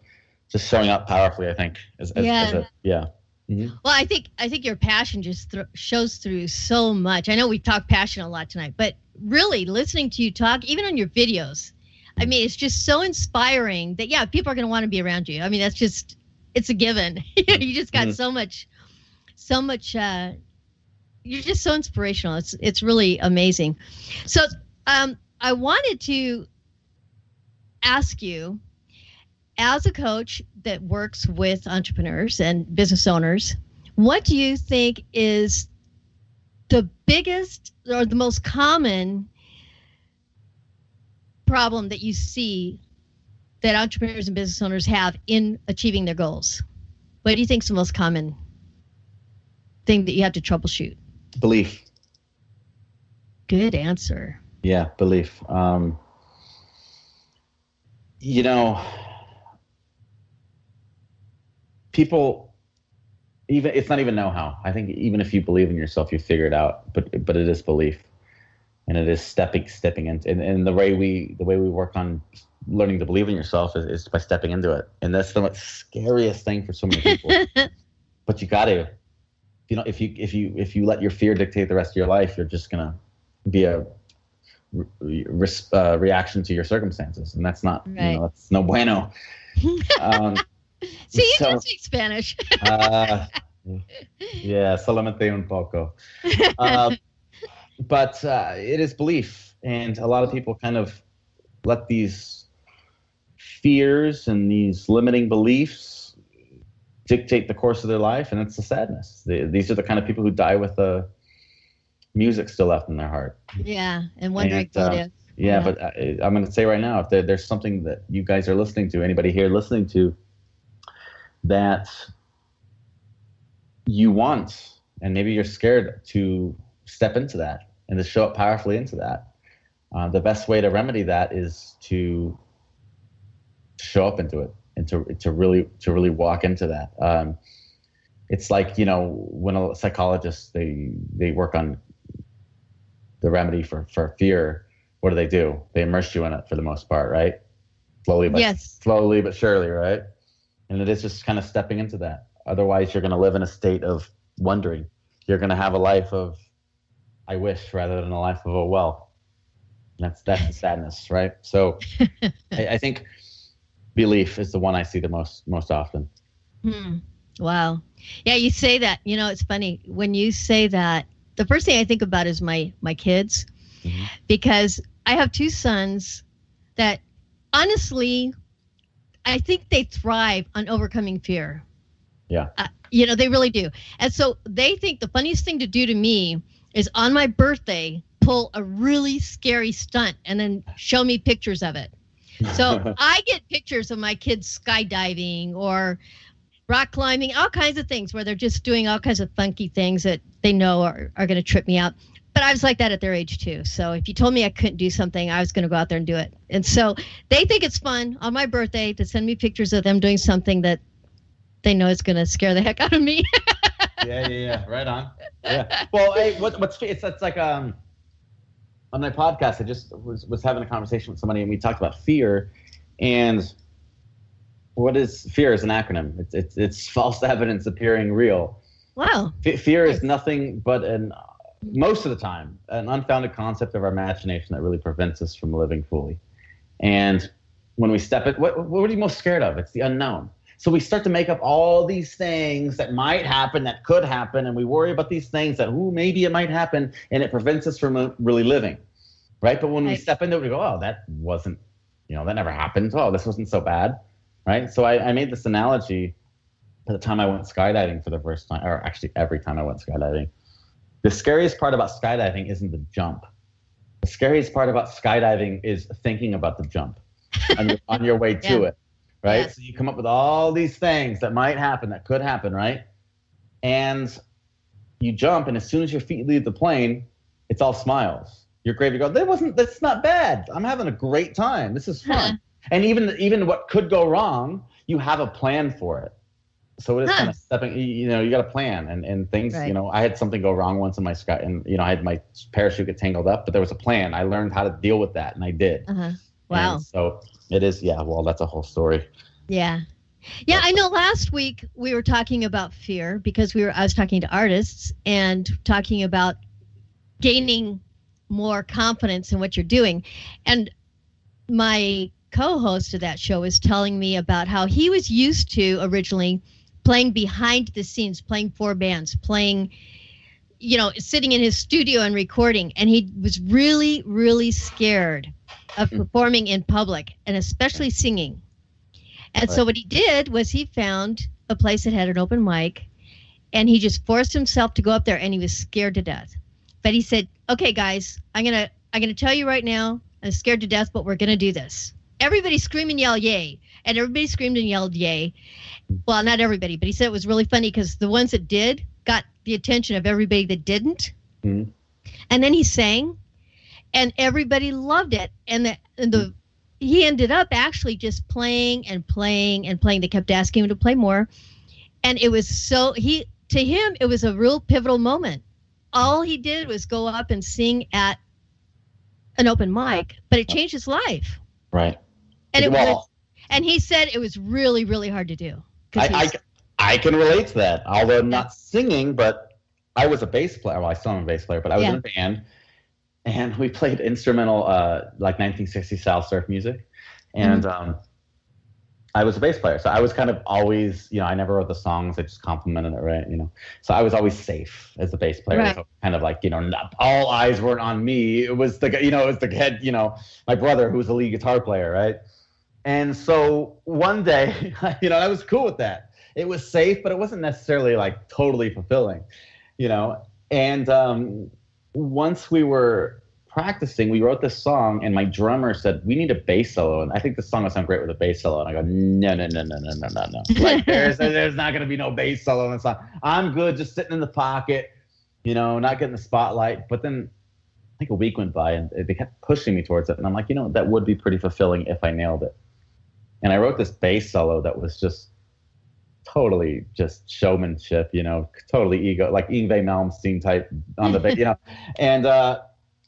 just showing up powerfully. I think. As, as, Yeah. As a, yeah. Mhm. Well, I think I think your passion just thr shows through so much. I know we talked passion a lot tonight, but really listening to you talk, even on your videos, I mean, it's just so inspiring that yeah, people are going to want to be around you. I mean, that's just it's a given. you just got Mhm. so much, so much. uh You're just so inspirational. It's it's really amazing. So, um, I wanted to ask you as a coach that works with entrepreneurs and business owners, what do you think is the biggest or the most common problem that you see that entrepreneurs and business owners have in achieving their goals? What do you think is the most common thing that you have to troubleshoot? Belief. Good answer. Yeah, belief. Um, you know, people even it's not even know how. I think even if you believe in yourself, you figure it out. But but it is belief, and it is stepping stepping into and, and the way we the way we work on learning to believe in yourself is, is by stepping into it. And that's the scariest thing for so many people. but you got to. You know, if you if you if you let your fear dictate the rest of your life, you're just gonna be a re- res- uh, reaction to your circumstances, and that's not Right. you know that's no bueno. Um, See, you So- do speak Spanish. uh, yeah, solamente un poco. Um, but uh, it is belief, and a lot of people kind of let these fears and these limiting beliefs dictate the course of their life, and it's the sadness. They, these are the kind of people who die with the music still left in their heart. yeah, and wondering And, uh. Yeah, Yeah. but I, I'm going to say right now, if there, there's something that you guys are listening to, anybody here listening to, that you want, and maybe you're scared to step into that and to show up powerfully into that, uh, the best way to remedy that is to show up into it and to to really to really walk into that. Um, it's like you know when a psychologist they they work on the remedy for for fear what do they do? They immerse you in it for the most part, right? Slowly but Yes. slowly but surely, right? And it is just kind of stepping into that. Otherwise, you're going to live in a state of wondering. You're going to have a life of I wish rather than a life of oh well. That's that's the sadness, right? So I, I, think belief is the one I see the most most often. Hmm. Wow. Yeah, you say that. You know, it's funny when you say that. The first thing I think about is my my kids, mm-hmm. because I have two sons that honestly, I think they thrive on overcoming fear. Yeah. Uh, you know, they really do. And so they think the funniest thing to do to me is on my birthday pull a really scary stunt and then show me pictures of it. So I get pictures of my kids skydiving or rock climbing, all kinds of things where they're just doing all kinds of funky things that they know are, are going to trip me out. But I was like that at their age too. So if you told me I couldn't do something, I was going to go out there and do it. And so they think it's fun on my birthday to send me pictures of them doing something that they know is going to scare the heck out of me. yeah, yeah, yeah. Right on. Yeah. Well, hey, what, what's it's, it's like um on my podcast, I just was was having a conversation with somebody and we talked about fear and what is fear is an acronym. It's it's it's false evidence appearing real. Wow. F- fear is nothing but an most of the time an unfounded concept of our imagination that really prevents us from living fully. And when we step it, what what are you most scared of? It's the unknown. So we start to make up all these things that might happen, that could happen, and we worry about these things that, ooh, maybe it might happen, and it prevents us from uh, really living, right? But when we step into it, we go, oh, that wasn't, you know, that never happened. Oh, this wasn't so bad, right? So I, I made this analogy at the time I went skydiving for the first time, or actually every time I went skydiving. The scariest part about skydiving isn't the jump. The scariest part about skydiving is thinking about the jump on your, on your way to yeah. it right? So you come up with all these things that might happen, that could happen, right? And you jump, and as soon as your feet leave the plane, it's all smiles. You're great to go. That wasn't. That's not bad. I'm having a great time. This is fun. and even even what could go wrong, you have a plan for it. So it is huh. kind of stepping. You know, you got a plan, and and things. Right. You know, I had something go wrong once in my sky, and you know, I had my parachute get tangled up, but there was a plan. I learned how to deal with that, and I did. Uh-huh. Wow. And so it is, yeah. Well, that's a whole story. Yeah. Yeah, I know last week we were talking about fear because we were I was talking to artists and talking about gaining more confidence in what you're doing. And my co-host of that show was telling me about how he was used to originally playing behind the scenes, playing for bands, playing you know, sitting in his studio and recording and he was really really scared of hmm. performing in public and especially singing. And so what he did was he found a place that had an open mic and he just forced himself to go up there and he was scared to death. But he said, "Okay guys, I'm going to I'm going to tell you right now, I'm scared to death, but we're going to do this." Everybody scream and yell yay. And everybody screamed and yelled yay. Well, not everybody, but he said it was really funny because the ones that did got the attention of everybody that didn't. Mm-hmm. And then he sang and everybody loved it. And the, and the he ended up actually just playing and playing and playing. They kept asking him to play more, and it was so he to him it was a real pivotal moment. All he did was go up and sing at an open mic, but it changed his life. Right. And it well, was, and he said it was really really hard to do. I, I, I can relate to that, although not singing, but I was a bass player. Well, I still am a bass player, but I was yeah. in a band and we played instrumental uh, like 1960s style surf music, and mm-hmm. um, I was a bass player, so I was kind of always, you know, I never wrote the songs; I just complimented it, right? You know, so I was always safe as a bass player. Right. So kind of like, you know, not, all eyes weren't on me. It was the, you know, it was the head, you know, my brother who was a lead guitar player, right? And so one day, you know, I was cool with that. It was safe, but it wasn't necessarily like totally fulfilling, you know. And um, once we were practicing, we wrote this song, and my drummer said, "We need a bass solo." And I think the song will sound great with a bass solo. And I go, "No, no, no, no, no, no, no, no. Like there's there's not gonna be no bass solo in the song. I'm good, just sitting in the pocket, you know, not getting the spotlight." But then I think a week went by, and they kept pushing me towards it, and I'm like, you know, that would be pretty fulfilling if I nailed it. And I wrote this bass solo that was just totally just showmanship, you know, totally ego, like Yngwie Malmsteen type on the, bass, you know, and uh,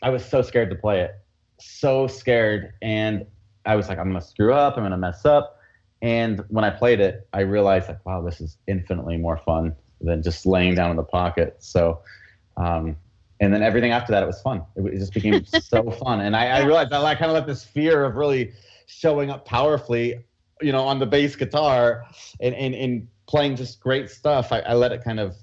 I was so scared to play it, so scared, and I was like, I'm gonna screw up, I'm gonna mess up, and when I played it, I realized like, wow, this is infinitely more fun than just laying down in the pocket. So, um, and then everything after that it was fun. It, it just became so fun, and I, I realized I, I kind of let this fear of really showing up powerfully, you know, on the bass guitar and and, and playing just great stuff. I, I let it kind of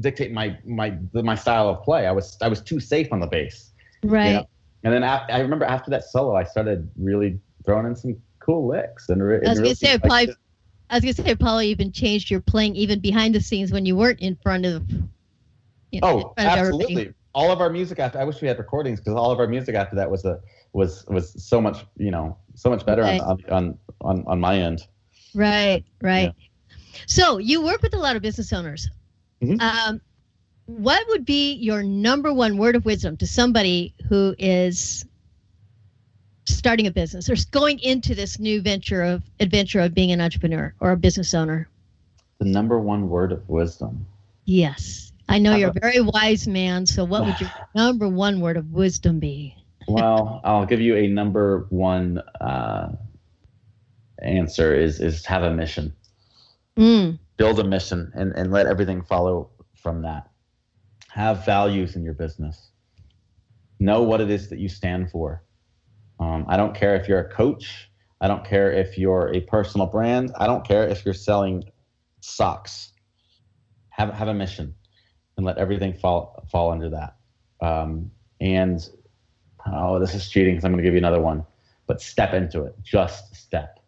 dictate my my my style of play. I was I was too safe on the bass. Right. You know? And then I, I remember after that solo, I started really throwing in some cool licks. And, and I was gonna say probably. I was gonna say probably even changed your playing even behind the scenes when you weren't in front of. You know, oh, absolutely! All of our music after I wish we had recordings because all of our music after that was a was was so much you know so much better right. on, on on on my end. Right, right. Yeah. So you work with a lot of business owners. Mm-hmm. Um, what would be your number one word of wisdom to somebody who is starting a business or going into this new venture of adventure of being an entrepreneur or a business owner? The number one word of wisdom. Yes. I know you're a very wise man, so what would your number one word of wisdom be? well, I'll give you a number one uh, answer is is have a mission. Mm. Build a mission and, and let everything follow from that. Have values in your business. Know what it is that you stand for. Um, I don't care if you're a coach. I don't care if you're a personal brand. I don't care if you're selling socks. Have have a mission, and let everything fall fall under that. Um, and oh, this is cheating because I'm going to give you another one. But step into it. Just step.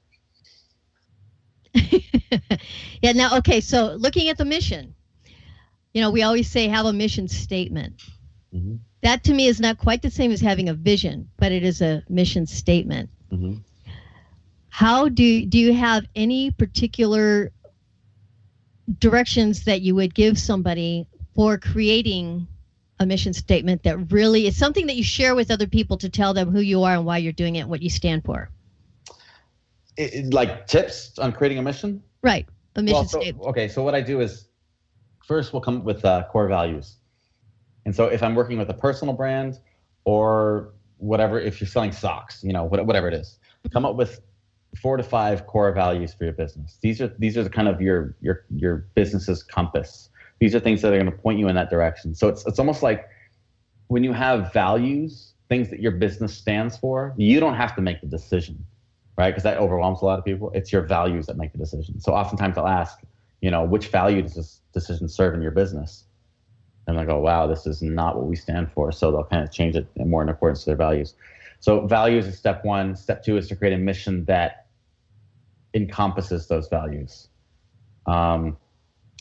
yeah. Now, okay. So looking at the mission, you know, we always say have a mission statement. Mm-hmm. That to me is not quite the same as having a vision, but it is a mission statement. Mm-hmm. How do do you have any particular directions that you would give somebody for creating a mission statement that really is something that you share with other people to tell them who you are and why you're doing it and what you stand for? It, like tips on creating a mission? Right. A mission well, so, statement. Okay, so what I do is first we'll come up with uh, core values. And so if I'm working with a personal brand or whatever, if you're selling socks, you know, whatever it is, come up with four to five core values for your business. These are these are the kind of your your your business's compass. These are things that are going to point you in that direction. So it's it's almost like when you have values, things that your business stands for, you don't have to make the decision, right? Because that overwhelms a lot of people. It's your values that make the decision. So oftentimes I'll ask, you know, which value does this decision serve in your business? And I go, wow, this is not what we stand for. So they'll kind of change it more in accordance to their values. So values is step one. Step two is to create a mission that encompasses those values, um,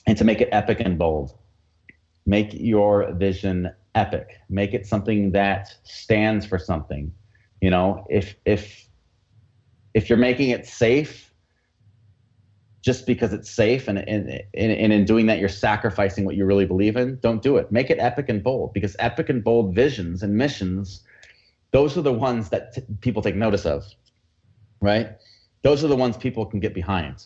and to make it epic and bold. Make your vision epic. Make it something that stands for something. You know, if if if you're making it safe just because it's safe and, and, and, in doing that you're sacrificing what you really believe in don't do it make it epic and bold because epic and bold visions and missions those are the ones that t- people take notice of right those are the ones people can get behind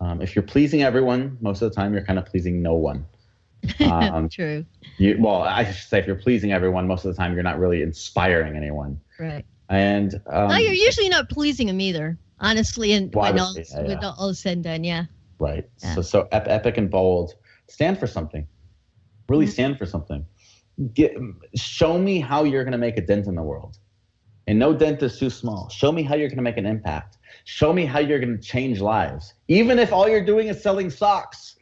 um, if you're pleasing everyone most of the time you're kind of pleasing no one um, true you, well i should say if you're pleasing everyone most of the time you're not really inspiring anyone right and um, no, you're usually not pleasing them either honestly, and when all, yeah, when all said and done, yeah. Right. Yeah. So so epic and bold. Stand for something. Really mm-hmm. stand for something. Get show me how you're going to make a dent in the world. And no dent is too small. Show me how you're going to make an impact. Show me how you're going to change lives. Even if all you're doing is selling socks,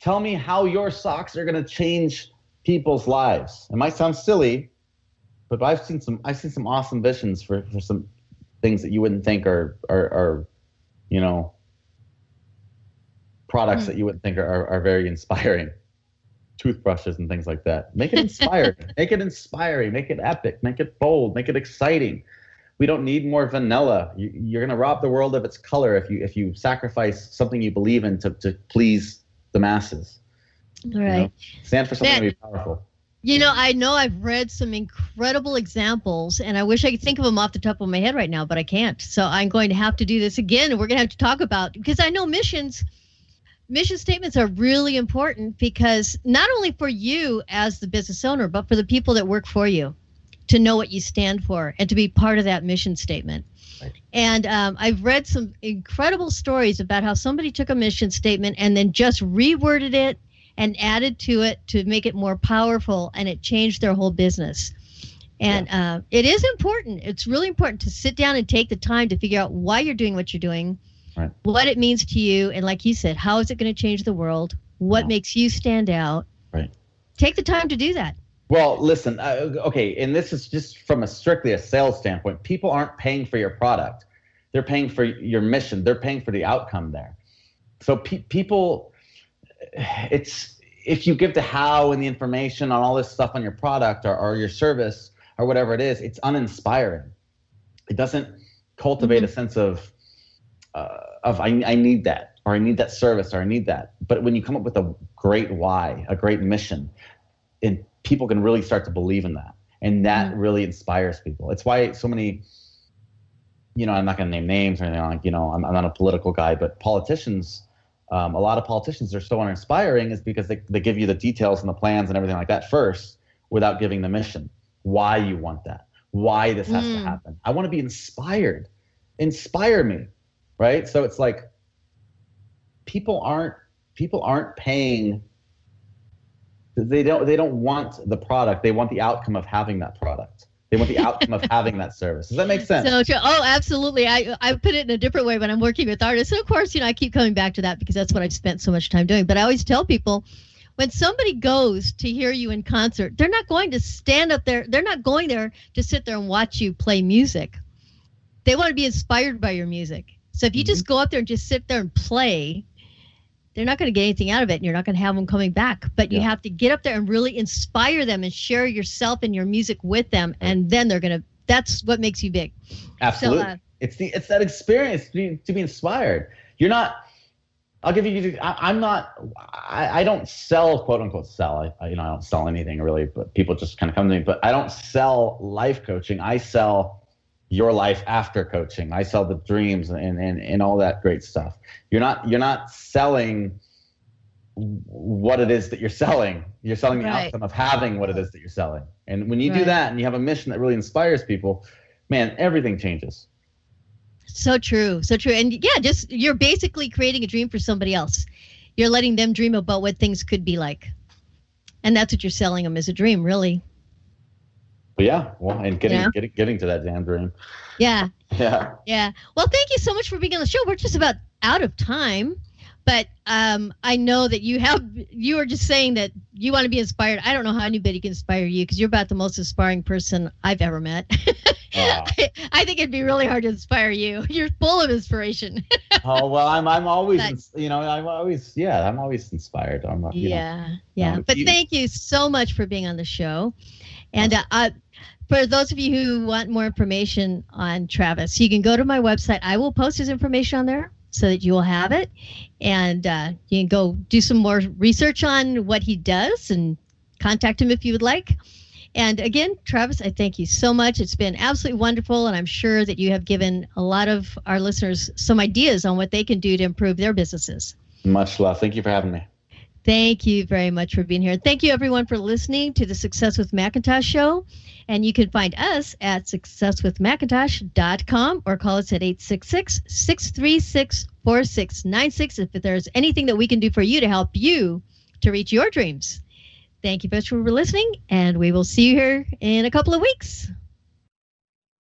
tell me how your socks are going to change people's lives. It might sound silly, but I've seen some I've seen some awesome visions for, for some things that you wouldn't think are are, are you know products mm. that you wouldn't think are, are very inspiring. Toothbrushes and things like that. Make it inspired make it inspiring. Make it epic. Make it bold. Make it exciting we don't need more vanilla. You, you're going to rob the world of its color if you if you sacrifice something you believe in to, to please the masses. All right you know? stand for something to be powerful. you know, I know I've read some incredible examples, and I wish I could think of them off the top of my head right now, but I can't. So I'm going to have to do this again, and we're going to have to talk about because I know missions, mission statements are really important because not only for you as the business owner, but for the people that work for you to know what you stand for and to be part of that mission statement. Right. And um, I've read some incredible stories about how somebody took a mission statement and then just reworded it and added to it to make it more powerful, and it changed their whole business. And yeah. uh, it is important. It's really important to sit down and take the time to figure out why you're doing what you're doing, right. what it means to you, and like you said, how is it going to change the world? What makes you stand out? Right. Take the time to do that. Well, listen, uh, okay, and this is just from a strictly a sales standpoint. People aren't paying for your product; they're paying for your mission. They're paying for the outcome there. So pe- people, it's if you give the how and the information on all this stuff on your product or, or your service or whatever it is, it's uninspiring. It doesn't cultivate mm-hmm. a sense of uh, of I, I need that or I need that service or I need that. But when you come up with a great why, a great mission, and people can really start to believe in that. And that mm-hmm. really inspires people. It's why so many you know i'm not going to name names or anything like you know i'm, I'm not a political guy but politicians um, a lot of politicians are so uninspiring is because they, they give you the details and the plans and everything like that first without giving the mission. Why you want that. Why this has mm. to happen. I want to be inspired. Inspire me right? So it's like people aren't people aren't paying they don't they don't want the product. They want the outcome of having that product. They want the outcome of having that service. Does that make sense? So true. Oh absolutely. I i put it in a different way when i'm working with artists. And of course you know i keep coming back to that because that's what i've spent so much time doing. But i always tell people when somebody goes to hear you in concert they're not going to stand up there. They're not going there to sit there and watch you play music. They want to be inspired by your music. So if you mm-hmm. just go up there and just sit there and play they're not going to get anything out of it and you're not going to have them coming back but you have to get up there and really inspire them and share yourself and your music with them and then they're going to that's what makes you big. Absolutely. So, uh, it's the it's that experience to be, to be inspired. You're not i'll give you I, am not I, I don't sell quote unquote sell. I, I you know i don't sell anything really but people just kind of come to me but i don't sell life coaching. I sell your life after coaching. I sell the dreams and, and, and all that great stuff. You're not you're not selling what it is that you're selling. You're selling the right. outcome of having what it is that you're selling. And when you right. do that and you have a mission that really inspires people, man, everything changes. So true. So true. And yeah, just you're basically creating a dream for somebody else. You're letting them dream about what things could be like. And that's what you're selling them as a dream, really. Yeah, well, and getting getting getting to that damn dream. Yeah. Yeah. Yeah. Well, thank you so much for being on the show. We're just about out of time, but um, I know that you have. You were just saying that you want to be inspired. I don't know how anybody can inspire you because you're about the most inspiring person I've ever met. Uh, I, I, think it'd be really hard to inspire you. You're full of inspiration. oh well, I'm I'm always but, you know I'm always yeah I'm always inspired. I'm yeah know, yeah. Um, but you, thank you so much for being on the show. And uh, uh, for those of you who want more information on Travis, you can go to my website. I will post his information on there so that you will have it. And uh, you can go do some more research on what he does and contact him if you would like. And again, Travis, I thank you so much. It's been absolutely wonderful. And I'm sure that you have given a lot of our listeners some ideas on what they can do to improve their businesses. Much love. Thank you for having me. Thank you very much for being here. Thank you, everyone, for listening to the Success with McIntosh show. And you can find us at successwithmcintosh.com or call us at 866 636 4696 if there's anything that we can do for you to help you to reach your dreams. Thank you much for listening, and we will see you here in a couple of weeks.